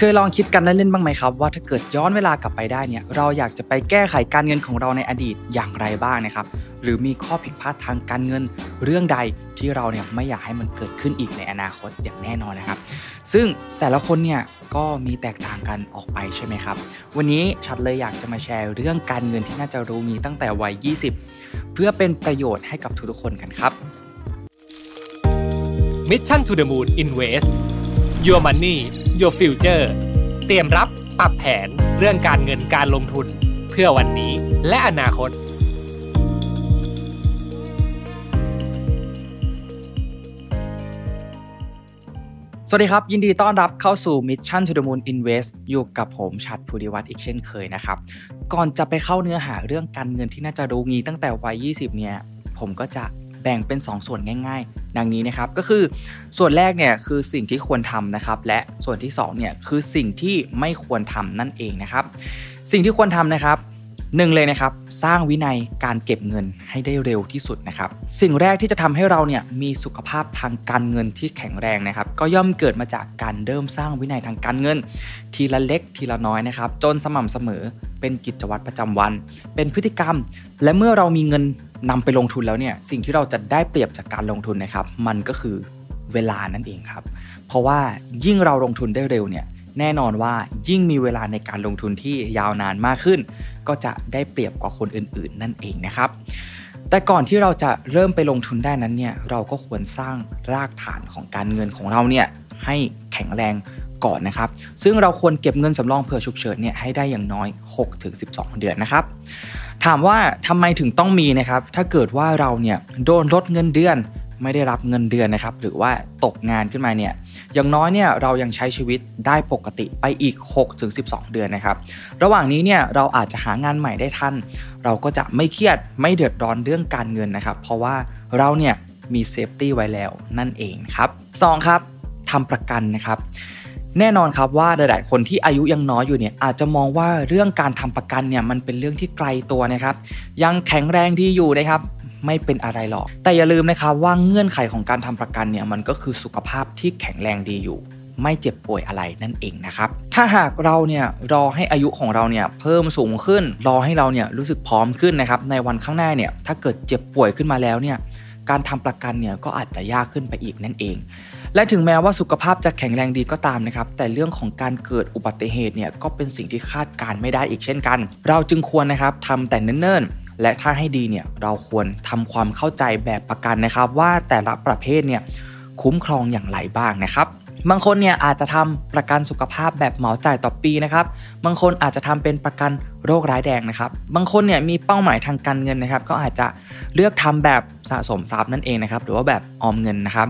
เคยลองคิดกันเล่นๆบ้างไหมครับ ว่าถ้าเกิดย้อนเวลากลับไปได้เนี่ยเราอยากจะไปแก้ไขการเงินของเราในอดีตอย่างไรบ้างนะครับ หรือมีข้อผิดพลาดทางการเงินเรื่องใดที่เราเนี่ยไม่อยากให้มันเกิดขึ้นอีกในอนาคตอย่างแน่นอนนะครับ ซึ่งแต่ละคนเนี่ยก็มีแตกต่างกันออกไปใช่ไหมครับ วันนี้ชัดเลยอยากจะมาแชร์เรื่องการเงินที่น่าจะรู้งี้ตั้งแต่วัย 20 เพื่อเป็นประโยชน์ให้กับทุกๆคนกันครับ Mission to the Moon Invest Your Money Your Future เตรียมรับปรับแผนเรื่องการเงินการลงทุนเพื่อวันนี้และอนาคต สวัสดีครับ ยินดีต้อนรับเข้าสู่ Mission to the Moon Invest อยู่กับผมชัดภูริวัตรอีกเช่นเคยนะครับ ก่อนจะไปเข้าเนื้อหาเรื่องการเงินที่น่าจะรู้งี้ตั้งแต่วัย 20 เนี่ย ผมก็จะ บ่งเป็น 2 ส่วนง่าย ๆ ดังนี้นะครับก็คือส่วนแรกเนี่ยคือสิ่งที่ควรทำนะครับ และส่วนที่2เนี่ยคือสิ่งที่ไม่ควรทำนั่นเองนะครับ สิ่งที่ควรทำนะครับ หนึ่งเลยนะครับสร้างวินัยการเก็บเงินให้ได้เร็วที่สุดนะครับสิ่งแรกที่จะทำให้เราเนี่ยมีสุขภาพทางการเงินที่แข็งแรงนะครับก็ย่อมเกิดมาจากการเริ่มสร้างวินัยทางการเงิน ทีละเล็กทีละน้อยนะครับจนสม่ำเสมอเป็นกิจวัตรประจำวัน เป็นพฤติกรรม และเมื่อเรามีเงินนำไปลงทุนแล้วเนี่ยสิ่งที่เราจะได้เปรียบจากการลงทุนนะครับมันก็คือเวลานั่นเองครับ เพราะว่ายิ่งเราลงทุนได้เร็วเนี่ยแน่นอนว่ายิ่งมีเวลาในการลงทุนที่ยาวนานมากขึ้น ก็จะได้เปรียบกว่าคนอื่นๆ นั่นเองนะครับ แต่ก่อนที่เราจะเริ่มไปลงทุนได้นั้นเนี่ยเราก็ควรสร้างรากฐานของการเงินของเราเนี่ยให้แข็งแรงก่อนนะครับ ซึ่งเราควรเก็บเงินสำรองเผื่อฉุกเฉินเนี่ยให้ได้อย่างน้อย 6-12 เดือนนะครับ ถามว่าทำไมถึงต้องมีนะครับ ถ้าเกิดว่าเราเนี่ยโดนลดเงินเดือน ไม่ได้รับเงินเดือนนะครับ หรือว่าตกงานขึ้นมาเนี่ยอย่างน้อยเนี่ยเรายังใช้ชีวิตได้ปกติไปอีก 6-12 เดือนนะครับ ระหว่างนี้เนี่ยเราอาจจะหางานใหม่ได้ทันเราก็จะไม่เครียดไม่เดือดร้อนเรื่องการเงินนะครับ เพราะว่าเราเนี่ยมี safety ไว้แล้วนั่นเองครับสองครับทำประกันนะครับแน่นอนครับว่าหลายๆคนที่อายุยังน้อยอยู่เนี่ยอาจจะมองว่าเรื่องการทำประกันเนี่ยมันเป็นเรื่องที่ไกลตัวนะครับ ยังแข็งแรงดีอยู่นะครับ ไม่เป็นอะไรหรอก แต่อย่าลืมนะครับว่าเงื่อนไขของการทำประกันเนี่ยมันก็คือสุขภาพที่แข็งแรงดีอยู่ ไม่เจ็บป่วยอะไรนั่นเองนะครับ ถ้าหากเราเนี่ยรอให้อายุของเราเนี่ยเพิ่มสูงขึ้น รอให้เราเนี่ยรู้สึกพร้อมขึ้นนะครับในวันข้างหน้าเนี่ยถ้าเกิดเจ็บป่วยขึ้นมาแล้วเนี่ยการทำประกันเนี่ยก็อาจจะยากขึ้นไปอีกนั่นเอง และถึงแม้ว่าสุขภาพจะแข็งแรงดีก็ตามนะครับ แต่เรื่องของการเกิดอุบัติเหตุเนี่ยก็เป็นสิ่งที่คาดการไม่ได้อีกเช่นกัน เราจึงควรนะครับทำแต่เนิ่นๆ และถ้าให้ดีเนี่ยเราควรทำความเข้าใจแบบประกันนะครับ ว่าแต่ละประเภทเนี่ยคุ้มครองอย่างไรบ้างนะครับ บางคนเนี่ยอาจจะทำประกันสุขภาพแบบเหมาจ่ายต่อปีนะครับ บางคนอาจจะทำเป็นประกันโรคร้ายแรงนะครับ บางคนเนี่ยมีเป้าหมายทางการเงินนะครับ ก็อาจจะเลือกทำแบบสะสมทรัพย์นั่นเองนะครับ หรือว่าแบบออมเงินนะครับ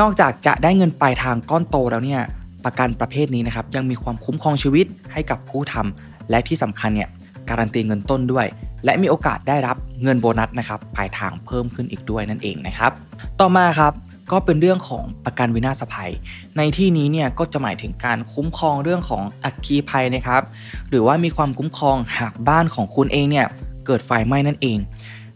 นอกจากจะได้เงินปลายทางก้อนโตแล้วเนี่ยประกันประเภทนี้นะครับยังมีความคุ้มครองชีวิตให้กับผู้ทำและที่สำคัญเนี่ยการันตีเงินต้นด้วย และมีโอกาสได้รับเงินโบนัสนะครับปลายทางเพิ่มขึ้นอีกด้วยนั่นเองนะครับ ต่อมาครับก็เป็นเรื่องของประกันวินาศภัย ในที่นี้เนี่ยก็จะหมายถึงการคุ้มครองเรื่องของอัคคีภัยนะครับ หรือว่ามีความคุ้มครองหากบ้านของคุณเองเนี่ยเกิดไฟไหม้นั่นเอง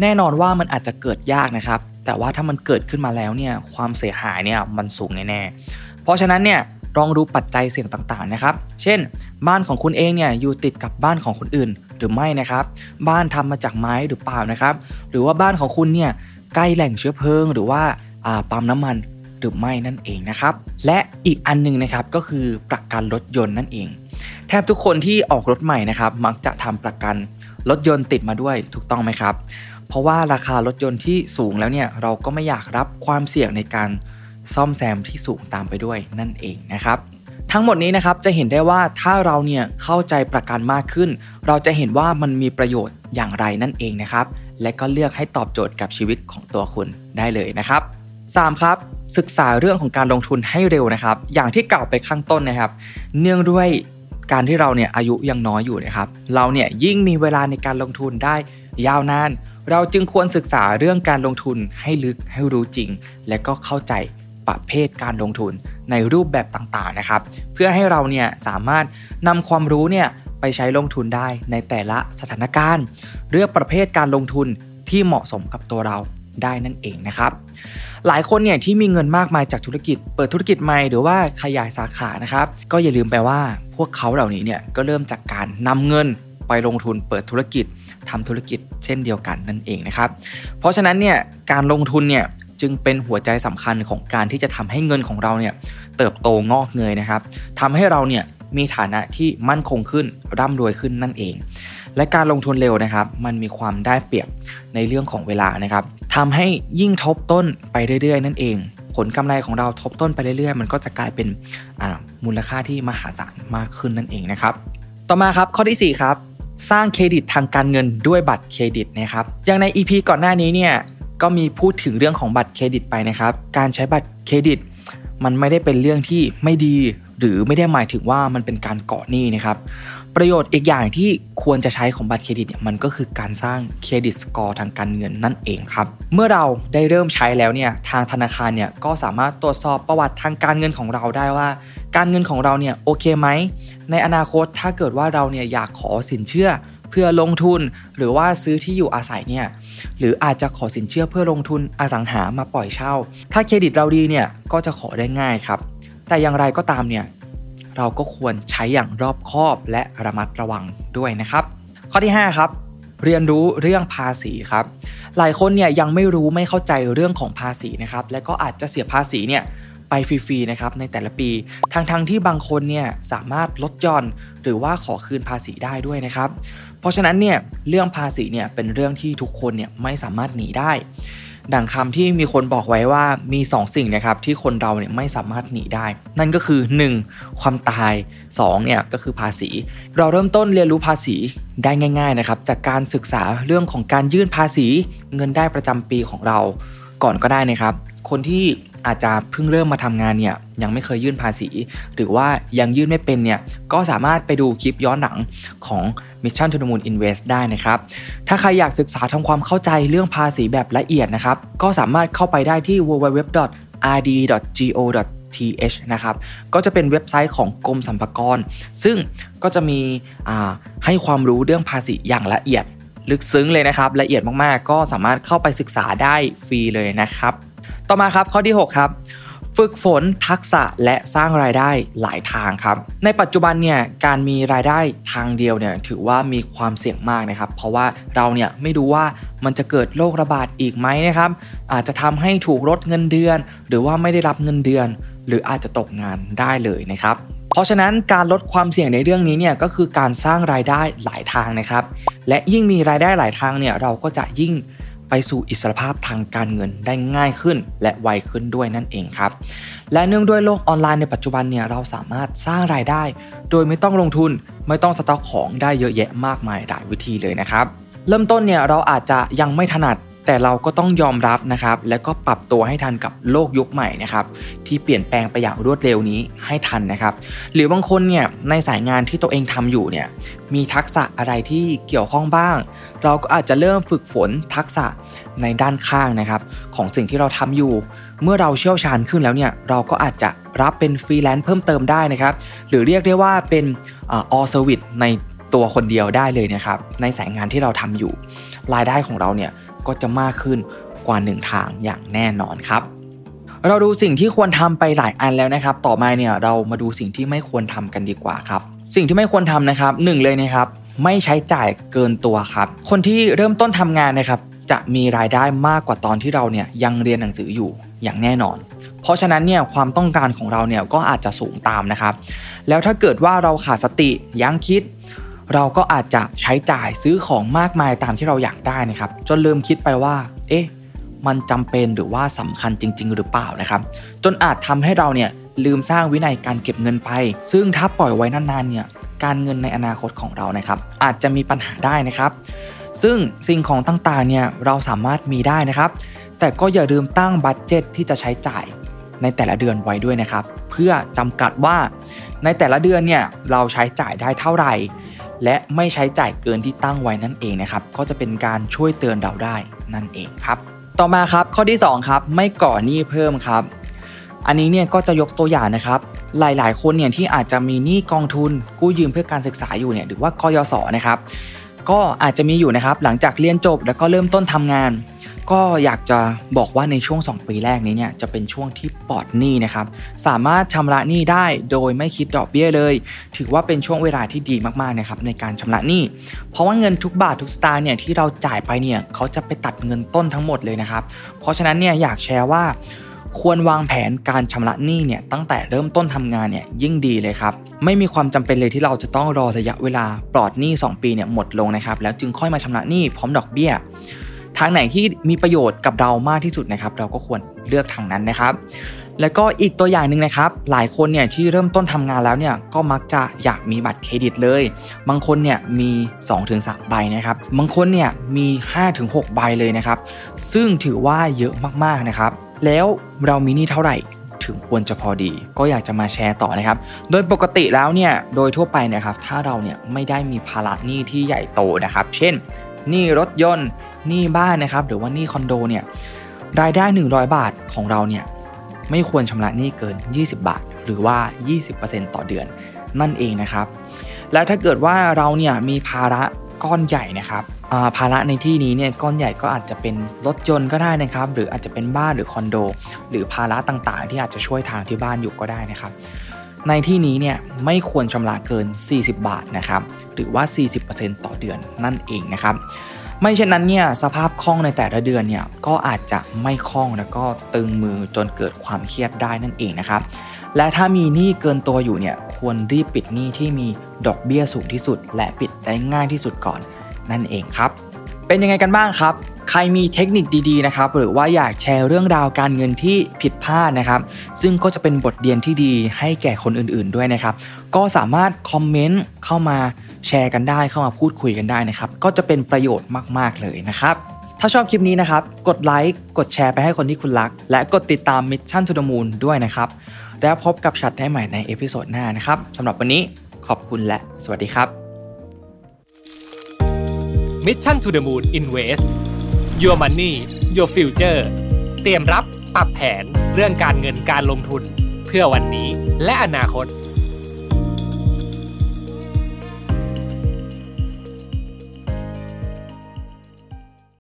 แน่นอนว่ามันอาจจะเกิดยากนะครับ แต่ว่าถ้ามันเกิดขึ้นมาแล้วเนี่ยความเสียหายเนี่ยมันสูงแน่ๆเพราะฉะนั้นเนี่ยลองดูปัจจัยเสี่ยงต่างๆนะครับ เช่น บ้านของคุณเองเนี่ยอยู่ติดกับบ้านของคนอื่น หรือไม่นะครับ บ้านทำมาจากไม้หรือเปล่านะครับ หรือว่าบ้านของคุณเนี่ยใกล้แหล่งเชื้อเพลิง หรือว่าปั๊มน้ำมันหรือไม่นั่นเองนะครับ และอีกอันนึงนะครับก็คือประกันรถยนต์นั่นเอง แทบทุกคนที่ออกรถใหม่นะครับ มักจะทำประกันรถยนต์ติดมาด้วยถูกต้องไหมครับ เพราะว่าราคารถยนต์ที่สูงแล้วเนี่ยเราก็ไม่อยากรับความเสี่ยงในการซ่อมแซมที่สูงตามไปด้วยนั่นเองนะครับ ทั้งหมดนี้นะครับจะเห็นได้ว่าถ้าเราเนี่ยเข้าใจประกันมากขึ้น เราจะเห็นว่ามันมีประโยชน์อย่างไรนั่นเองนะครับ และก็เลือกให้ตอบโจทย์กับชีวิตของตัวคุณได้เลยนะครับ 3. ครับศึกษาเรื่องของการลงทุนให้เร็วนะครับ อย่างที่กล่าวไปข้างต้นนะครับ เนื่องด้วยการที่เราเนี่ยอายุยังน้อยอยู่นะครับ เราเนี่ยยิ่งมีเวลาในการลงทุนได้ยาวนาน เราจึงควรศึกษาเรื่องการลงทุนให้ลึกให้รู้จริง และก็เข้าใจประเภทการลงทุน ในรูปแบบต่างๆนะครับ เพื่อให้เราเนี่ยสามารถนำความรู้เนี่ยไปใช้ลงทุนได้ในแต่ละสถานการณ์ เลือกประเภทการลงทุนที่เหมาะสมกับตัวเราได้นั่นเองนะครับ หลายคนเนี่ยที่มีเงินมากมายจากธุรกิจ เปิดธุรกิจใหม่หรือว่าขยายสาขานะครับ ก็อย่าลืมไปว่าพวกเขาเหล่านี้เนี่ยก็เริ่มจากการนำเงินไปลงทุนเปิดธุรกิจทำธุรกิจเช่นเดียวกันนั่นเองนะครับ เพราะฉะนั้นเนี่ยการลงทุนเนี่ย จึงเป็นหัวใจสำคัญของการที่จะทำให้เงินของเราเนี่ยเติบโตงอกเงยนะครับทำให้เราเนี่ยมีฐานะที่มั่นคงขึ้นร่ำรวยขึ้นนั่นเอง และการลงทุนเร็วนะครับ มันมีความได้เปรียบในเรื่องของเวลานะครับทำให้ยิ่งทบต้นไปเรื่อยๆ นั่นเอง ผลกำไรของเราทบต้นไปเรื่อยๆ มันก็จะกลายเป็นมูลค่าที่มหาศาลมากขึ้นนั่นเองนะครับ ต่อมาครับข้อที่ 4 ครับสร้างเครดิตทางการเงินด้วยบัตรเครดิตนะครับ อย่างใน EP ก่อนหน้านี้เนี่ย ก็มีพูดถึงเรื่องของบัตรเครดิตไปนะครับ การใช้บัตรเครดิต มันไม่ได้เป็นเรื่องที่ไม่ดี หรือไม่ได้หมายถึงว่ามันเป็นการเกาะหนี้นะครับ ประโยชน์อีกอย่างที่ควรจะใช้ของบัตรเครดิตเนี่ยมันก็คือการสร้างเครดิตสกอร์ทางการเงินนั่นเองครับ เมื่อเราได้เริ่มใช้แล้วเนี่ยทางธนาคารเนี่ยก็สามารถตรวจสอบประวัติทางการเงินของเราได้ว่า การเงินของเราเนี่ยโอเคไหมในอนาคตถ้าเกิดว่าเราเนี่ยอยากขอสินเชื่อ พื่อลงทุน หรือว่าซื้อที่อยู่อาศัยเนี่ยหรืออาจจะขอสินเชื่อเพื่อลงทุนอสังหามาปล่อยเช่า ถ้าเครดิตเราดีเนี่ยก็จะขอได้ง่ายครับ แต่อย่างไรก็ตามเนี่ยเราก็ควรใช้อย่างรอบคอบและระมัดระวังด้วยนะครับ ข้อที่ 5 ครับ เรียนรู้เรื่องภาษีครับ หลายคนเนี่ยยังไม่รู้ไม่เข้าใจเรื่องของภาษีนะครับ และก็อาจจะเสียภาษีเนี่ยไปฟรีๆนะครับในแต่ละปี ทั้งๆทที่บางคนเนี่ยสามารถลดหย่อน หรือว่าขอคืนภาษีได้ด้วยนะครับ ราะฉะนั้นเนี่ยเรื่องภาษีเนี่ยเป็นเรื่องที่ทุกคนเนี่ยไม่สามารถหนีได้ ดังคำที่มีคนบอกไว้ว่ามี2สิ่งนะครับที่คนเราเนี่ยไม่สามารถหนีได้ นั่นก็คือ 1. ความตาย2เนี่ยก็คือภาษี เราเริ่มต้นเรียนรู้ภาษีได้ง่าย ๆนะครับ จากการศึกษาเรื่องของการยื่นภาษีเงินได้ประจำปีของเราก่อนก็ได้นะครับ คนที่ อาจจะเพิ่งเริ่มมาทำงานเนี่ยยังไม่เคยยื่นภาษี หรือว่ายังยื่นไม่เป็นเนี่ยก็สามารถไปดูคลิปย้อนหลังของ Mission to the Moon Invest ได้นะครับ ถ้าใครอยากศึกษาทำความเข้าใจเรื่องภาษีแบบละเอียดนะครับก็สามารถเข้าไปได้ที่ www.rd.go.th นะครับ ก็จะเป็นเว็บไซต์ของกรมสรรพากร ซึ่งก็จะมีให้ความรู้เรื่องภาษีอย่างละเอียด ลึกซึ้งเลยนะครับ ละเอียดมากๆ ก็สามารถเข้าไปศึกษาได้ฟรีเลยนะครับ ต่อมาครับข้อที่ 6 ครับ ฝึกฝนทักษะและสร้างรายได้หลายทางครับ ในปัจจุบันเนี่ยการมีรายได้ทางเดียวเนี่ยถือว่ามีความเสี่ยงมากนะครับ เพราะว่าเราเนี่ยไม่รู้ว่ามันจะเกิดโรคระบาดอีกไหมนะครับ อาจจะทำให้ถูกลดเงินเดือน หรือว่าไม่ได้รับเงินเดือน หรืออาจจะตกงานได้เลยนะครับเพราะฉะนั้นการลดความเสี่ยงในเรื่องนี้เนี่ยก็คือการสร้างรายได้หลายทางนะครับ และยิ่งมีรายได้หลายทางเนี่ยเราก็จะยิ่ง ไปสู่อิสรภาพทางการเงินได้ง่ายขึ้น และไวขึ้นด้วยนั่นเองครับ และเนื่องด้วยโลกออนไลน์ในปัจจุบันเนี่ยเราสามารถสร้างรายได้ โดยไม่ต้องลงทุนไม่ต้องสต็อกของได้เยอะแยะมากมายหลายวิธีเลยนะครับ เริ่มต้นเนี่ยเราอาจจะยังไม่ถนัด แต่เราก็ต้องยอมรับนะครับและก็ปรับตัวให้ทันกับโลกยุคใหม่นะครับที่เปลี่ยนแปลงไปอย่างรวดเร็วนี้ให้ทันนะครับ หรือบางคนเนี่ยในสายงานที่ตัวเองทำอยู่เนี่ยมีทักษะอะไรที่เกี่ยวข้องบ้าง เราก็อาจจะเริ่มฝึกฝนทักษะในด้านข้างนะครับ ของสิ่งที่เราทำอยู่ เมื่อเราเชี่ยวชาญขึ้นแล้วเนี่ยเราก็อาจจะรับเป็นฟรีแลนซ์เพิ่มเติมได้นะครับ หรือเรียกได้ว่าเป็นall service ในตัวคนเดียวได้เลยนะครับ ในสายงานที่เราทำอยู่ รายได้ของเราเนี่ย ก็จะมากขึ้นกว่า 1 ทางอย่างแน่นอนครับ เราดูสิ่งที่ควรทำไปหลายอันแล้วนะครับ ต่อมาเนี่ยเรามาดูสิ่งที่ไม่ควรทำกันดีกว่าครับ สิ่งที่ไม่ควรทำนะครับหนึ่งเลยนะครับไม่ใช้จ่ายเกินตัวครับ คนที่เริ่มต้นทำงานนะครับ จะมีรายได้มากกว่าตอนที่เราเนี่ยยังเรียนหนังสืออยู่อย่างแน่นอน เพราะฉะนั้นเนี่ยความต้องการของเราเนี่ยก็อาจจะสูงตามนะครับ แล้วถ้าเกิดว่าเราขาดสติยั้งคิด เราก็อาจจะใช้จ่ายซื้อของมากมายตามที่เราอยากได้นะครับ จนลืมคิดไปว่า เอ๊ะ มันจำเป็นหรือว่าสำคัญจริง ๆ หรือเปล่านะครับ จนอาจทำให้เราเนี่ยลืมสร้างวินัยการเก็บเงินไป ซึ่งถ้าปล่อยไว้นานๆเนี่ยการเงินในอนาคตของเรานะครับ อาจจะมีปัญหาได้นะครับ ซึ่งสิ่งของต่างๆเนี่ยเราสามารถมีได้นะครับ แต่ก็อย่าลืมตั้งบัตเจ็ตที่จะใช้จ่ายในแต่ละเดือนไว้ด้วยนะครับ เพื่อจำกัดว่าในแต่ละเดือนเนี่ยเราใช้จ่ายได้เท่าไหร่ และไม่ใช้จ่ายเกินที่ตั้งไว้นั่นเองนะครับ ก็จะเป็นการช่วยเตือนเราได้นั่นเองครับ ต่อมาครับข้อที่2ครับไม่ก่อหนี้เพิ่มครับ อันนี้เนี่ยก็จะยกตัวอย่างนะครับ หลายๆ คนเนี่ยที่อาจจะมีหนี้กองทุนกู้ยืมเพื่อการศึกษาอยู่เนี่ยหรือว่ากยศนะครับ ก็อาจจะมีอยู่นะครับหลังจากเรียนจบแล้วก็เริ่มต้นทำงาน ก็อยากจะบอกว่าในช่วง 2 ปีแรกนี้เนี่ยจะเป็นช่วงที่ปลอดหนี้นะครับสามารถชำระหนี้ได้โดยไม่คิดดอกเบี้ยเลย ถือว่าเป็นช่วงเวลาที่ดีมากๆนะครับในการชำระหนี้ เพราะว่าเงินทุกบาททุกสตางค์เนี่ยที่เราจ่ายไปเนี่ยเขาจะไปตัดเงินต้นทั้งหมดเลยนะครับเพราะฉะนั้นเนี่ยอยากแชร์ว่า ควรวางแผนการชำระหนี้เนี่ยตั้งแต่เริ่มต้นทำงานเนี่ยยิ่งดีเลยครับไม่มีความจำเป็นเลยที่เราจะต้องรอระยะเวลาปลอดหนี้ 2 ปีเนี่ยหมดลงนะครับแล้วจึงค่อยมาชำระหนี้พร้อมดอกเบี้ย ทางไหนที่มีประโยชน์กับเรามากที่สุดนะครับ เราก็ควรเลือกทางนั้นนะครับ แล้วก็อีกตัวอย่างหนึ่งนะครับ หลายคนเนี่ยที่เริ่มต้นทำงานแล้วเนี่ยก็มักจะอยากมีบัตรเครดิตเลย บางคนเนี่ยมี 2-3 ใบนะครับ บางคนเนี่ยมี 5-6 ใบเลยนะครับ ซึ่งถือว่าเยอะมากๆนะครับ แล้วเรามีหนี้เท่าไหร่ถึงควรจะพอดีก็อยากจะมาแชร์ต่อนะครับ โดยปกติแล้วเนี่ยโดยทั่วไปนะครับ ถ้าเราเนี่ยไม่ได้มีภาระหนี้ที่ใหญ่โตนะครับ เช่นหนี้รถยนต์ หนี้บ้านนะครับ หรือว่าหนี้คอนโดเนี่ยรายได้ 100 บาทของเราเนี่ยไม่ควรชำระหนี้เกิน 20 บาท หรือว่า 20%ต่อเดือนนั่นเองนะครับ แล้วถ้าเกิดว่าเราเนี่ยมีภาระก้อนใหญ่นะครับาภาระในที่นี้เนี่ยก้อนใหญ่ก็อาจจะเป็นรถยนต์ก็ได้นะครับ หรืออาจจะเป็นบ้านหรือคอนโด หรือภาระต่างๆ ที่อาจจะช่วยทางที่บ้านอยู่ก็ได้นะครับ ในที่นี้เนี่ยไม่ควรชำระเกิน 40 บาทนะครับ หรือว่า 40%ต่อเดือนนั่นเองนะครับ ไม่เช่นนั้นเนี่ยสภาพคล่องในแต่ละเดือนเนี่ยก็อาจจะไม่คล่องแล้วก็ตึงมือจนเกิดความเครียดได้นั่นเองนะครับและถ้ามีหนี้เกินตัวอยู่เนี่ยควรรีบปิดหนี้ที่มีดอกเบี้ยสูงที่สุด และปิดได้ง่ายที่สุดก่อนนั่นเองครับ เป็นยังไงกันบ้างครับ ใครมีเทคนิคดีๆนะครับหรือว่าอยากแชร์เรื่องราวการเงินที่ผิดพลาดนะครับ ซึ่งก็จะเป็นบทเรียนที่ดีให้แก่คนอื่นๆด้วยนะครับ ก็สามารถ comment เข้ามา แชร์กันได้เข้ามาพูดคุยกันได้นะครับ ก็จะเป็นประโยชน์มาก ๆ เลยนะครับ ถ้าชอบคลิปนี้นะครับ กดไลค์กดแชร์ไปให้คนที่คุณรัก และกดติดตาม Mission to the Moon ด้วยนะครับแล้วพบกับชัชได้ใหม่ใน episode หน้านะครับสำหรับวันนี้ขอบคุณและสวัสดีครับ Mission to the Moon Invest Your Money Your Future เตรียมรับปรับแผนเรื่องการเงินการลงทุน เพื่อวันนี้และอนาคต